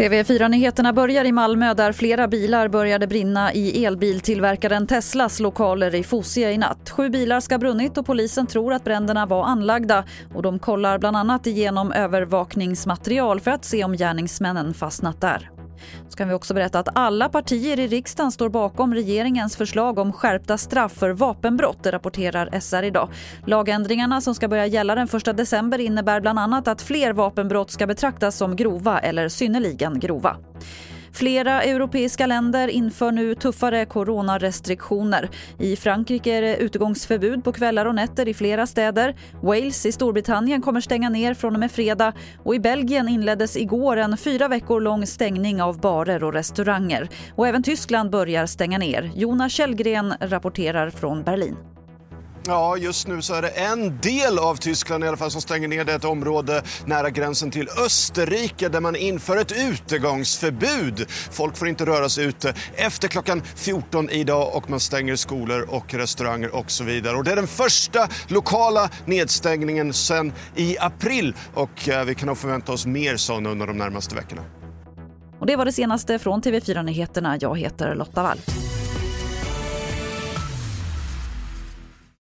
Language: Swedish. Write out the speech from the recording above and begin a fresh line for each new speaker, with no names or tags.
TV4-nyheterna börjar i Malmö där flera bilar började brinna i elbiltillverkaren Teslas lokaler i Fosie i natt. Sju bilar ska ha brunnit och polisen tror att bränderna var anlagda och de kollar bland annat igenom övervakningsmaterial för att se om gärningsmännen fastnat där. Så kan vi också berätta att alla partier i riksdagen står bakom regeringens förslag om skärpta straff för vapenbrott, rapporterar SR idag. Lagändringarna som ska börja gälla den 1 december innebär bland annat att fler vapenbrott ska betraktas som grova eller synnerligen grova. Flera europeiska länder inför nu tuffare coronarestriktioner. I Frankrike är det utegångsförbud på kvällar och nätter i flera städer. Wales i Storbritannien kommer stänga ner från och med fredag och i Belgien inleddes igår en fyra veckor lång stängning av barer och restauranger. Och även Tyskland börjar stänga ner. Jonas Källgren rapporterar från Berlin.
Ja, just nu så är det en del av Tyskland i alla fall som stänger ner det ett område nära gränsen till Österrike där man inför ett utegångsförbud. Folk får inte röra sig ute efter klockan 14 idag och man stänger skolor och restauranger och så vidare. Och det är den första lokala nedstängningen sedan i april och eh, vi kan nog förvänta oss mer sådana under de närmaste veckorna.
Och det var det senaste från TV4 Nyheterna. Jag heter Lotta Wall.